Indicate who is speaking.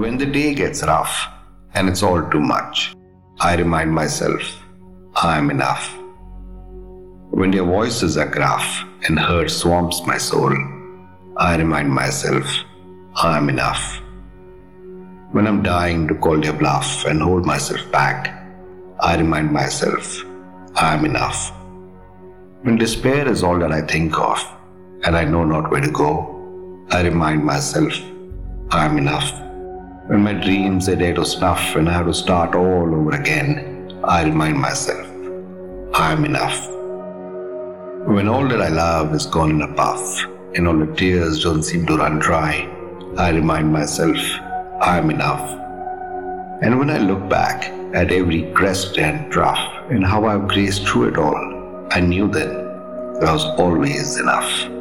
Speaker 1: When the day gets rough and it's all too much, I remind myself I am enough. When their voices are gruff and hurt swamps my soul, I remind myself I am enough. When I'm dying to call their bluff and hold myself back, I remind myself I am enough. When despair is all that I think of and I know not where to go, I remind myself I am enough. When my dreams are dead to snuff and I have to start all over again, I remind myself I am enough. When all that I love is gone in a puff and all the tears don't seem to run dry, I remind myself I am enough. And when I look back at every crest and trough and how I've graced through it all, I knew then that I was always enough.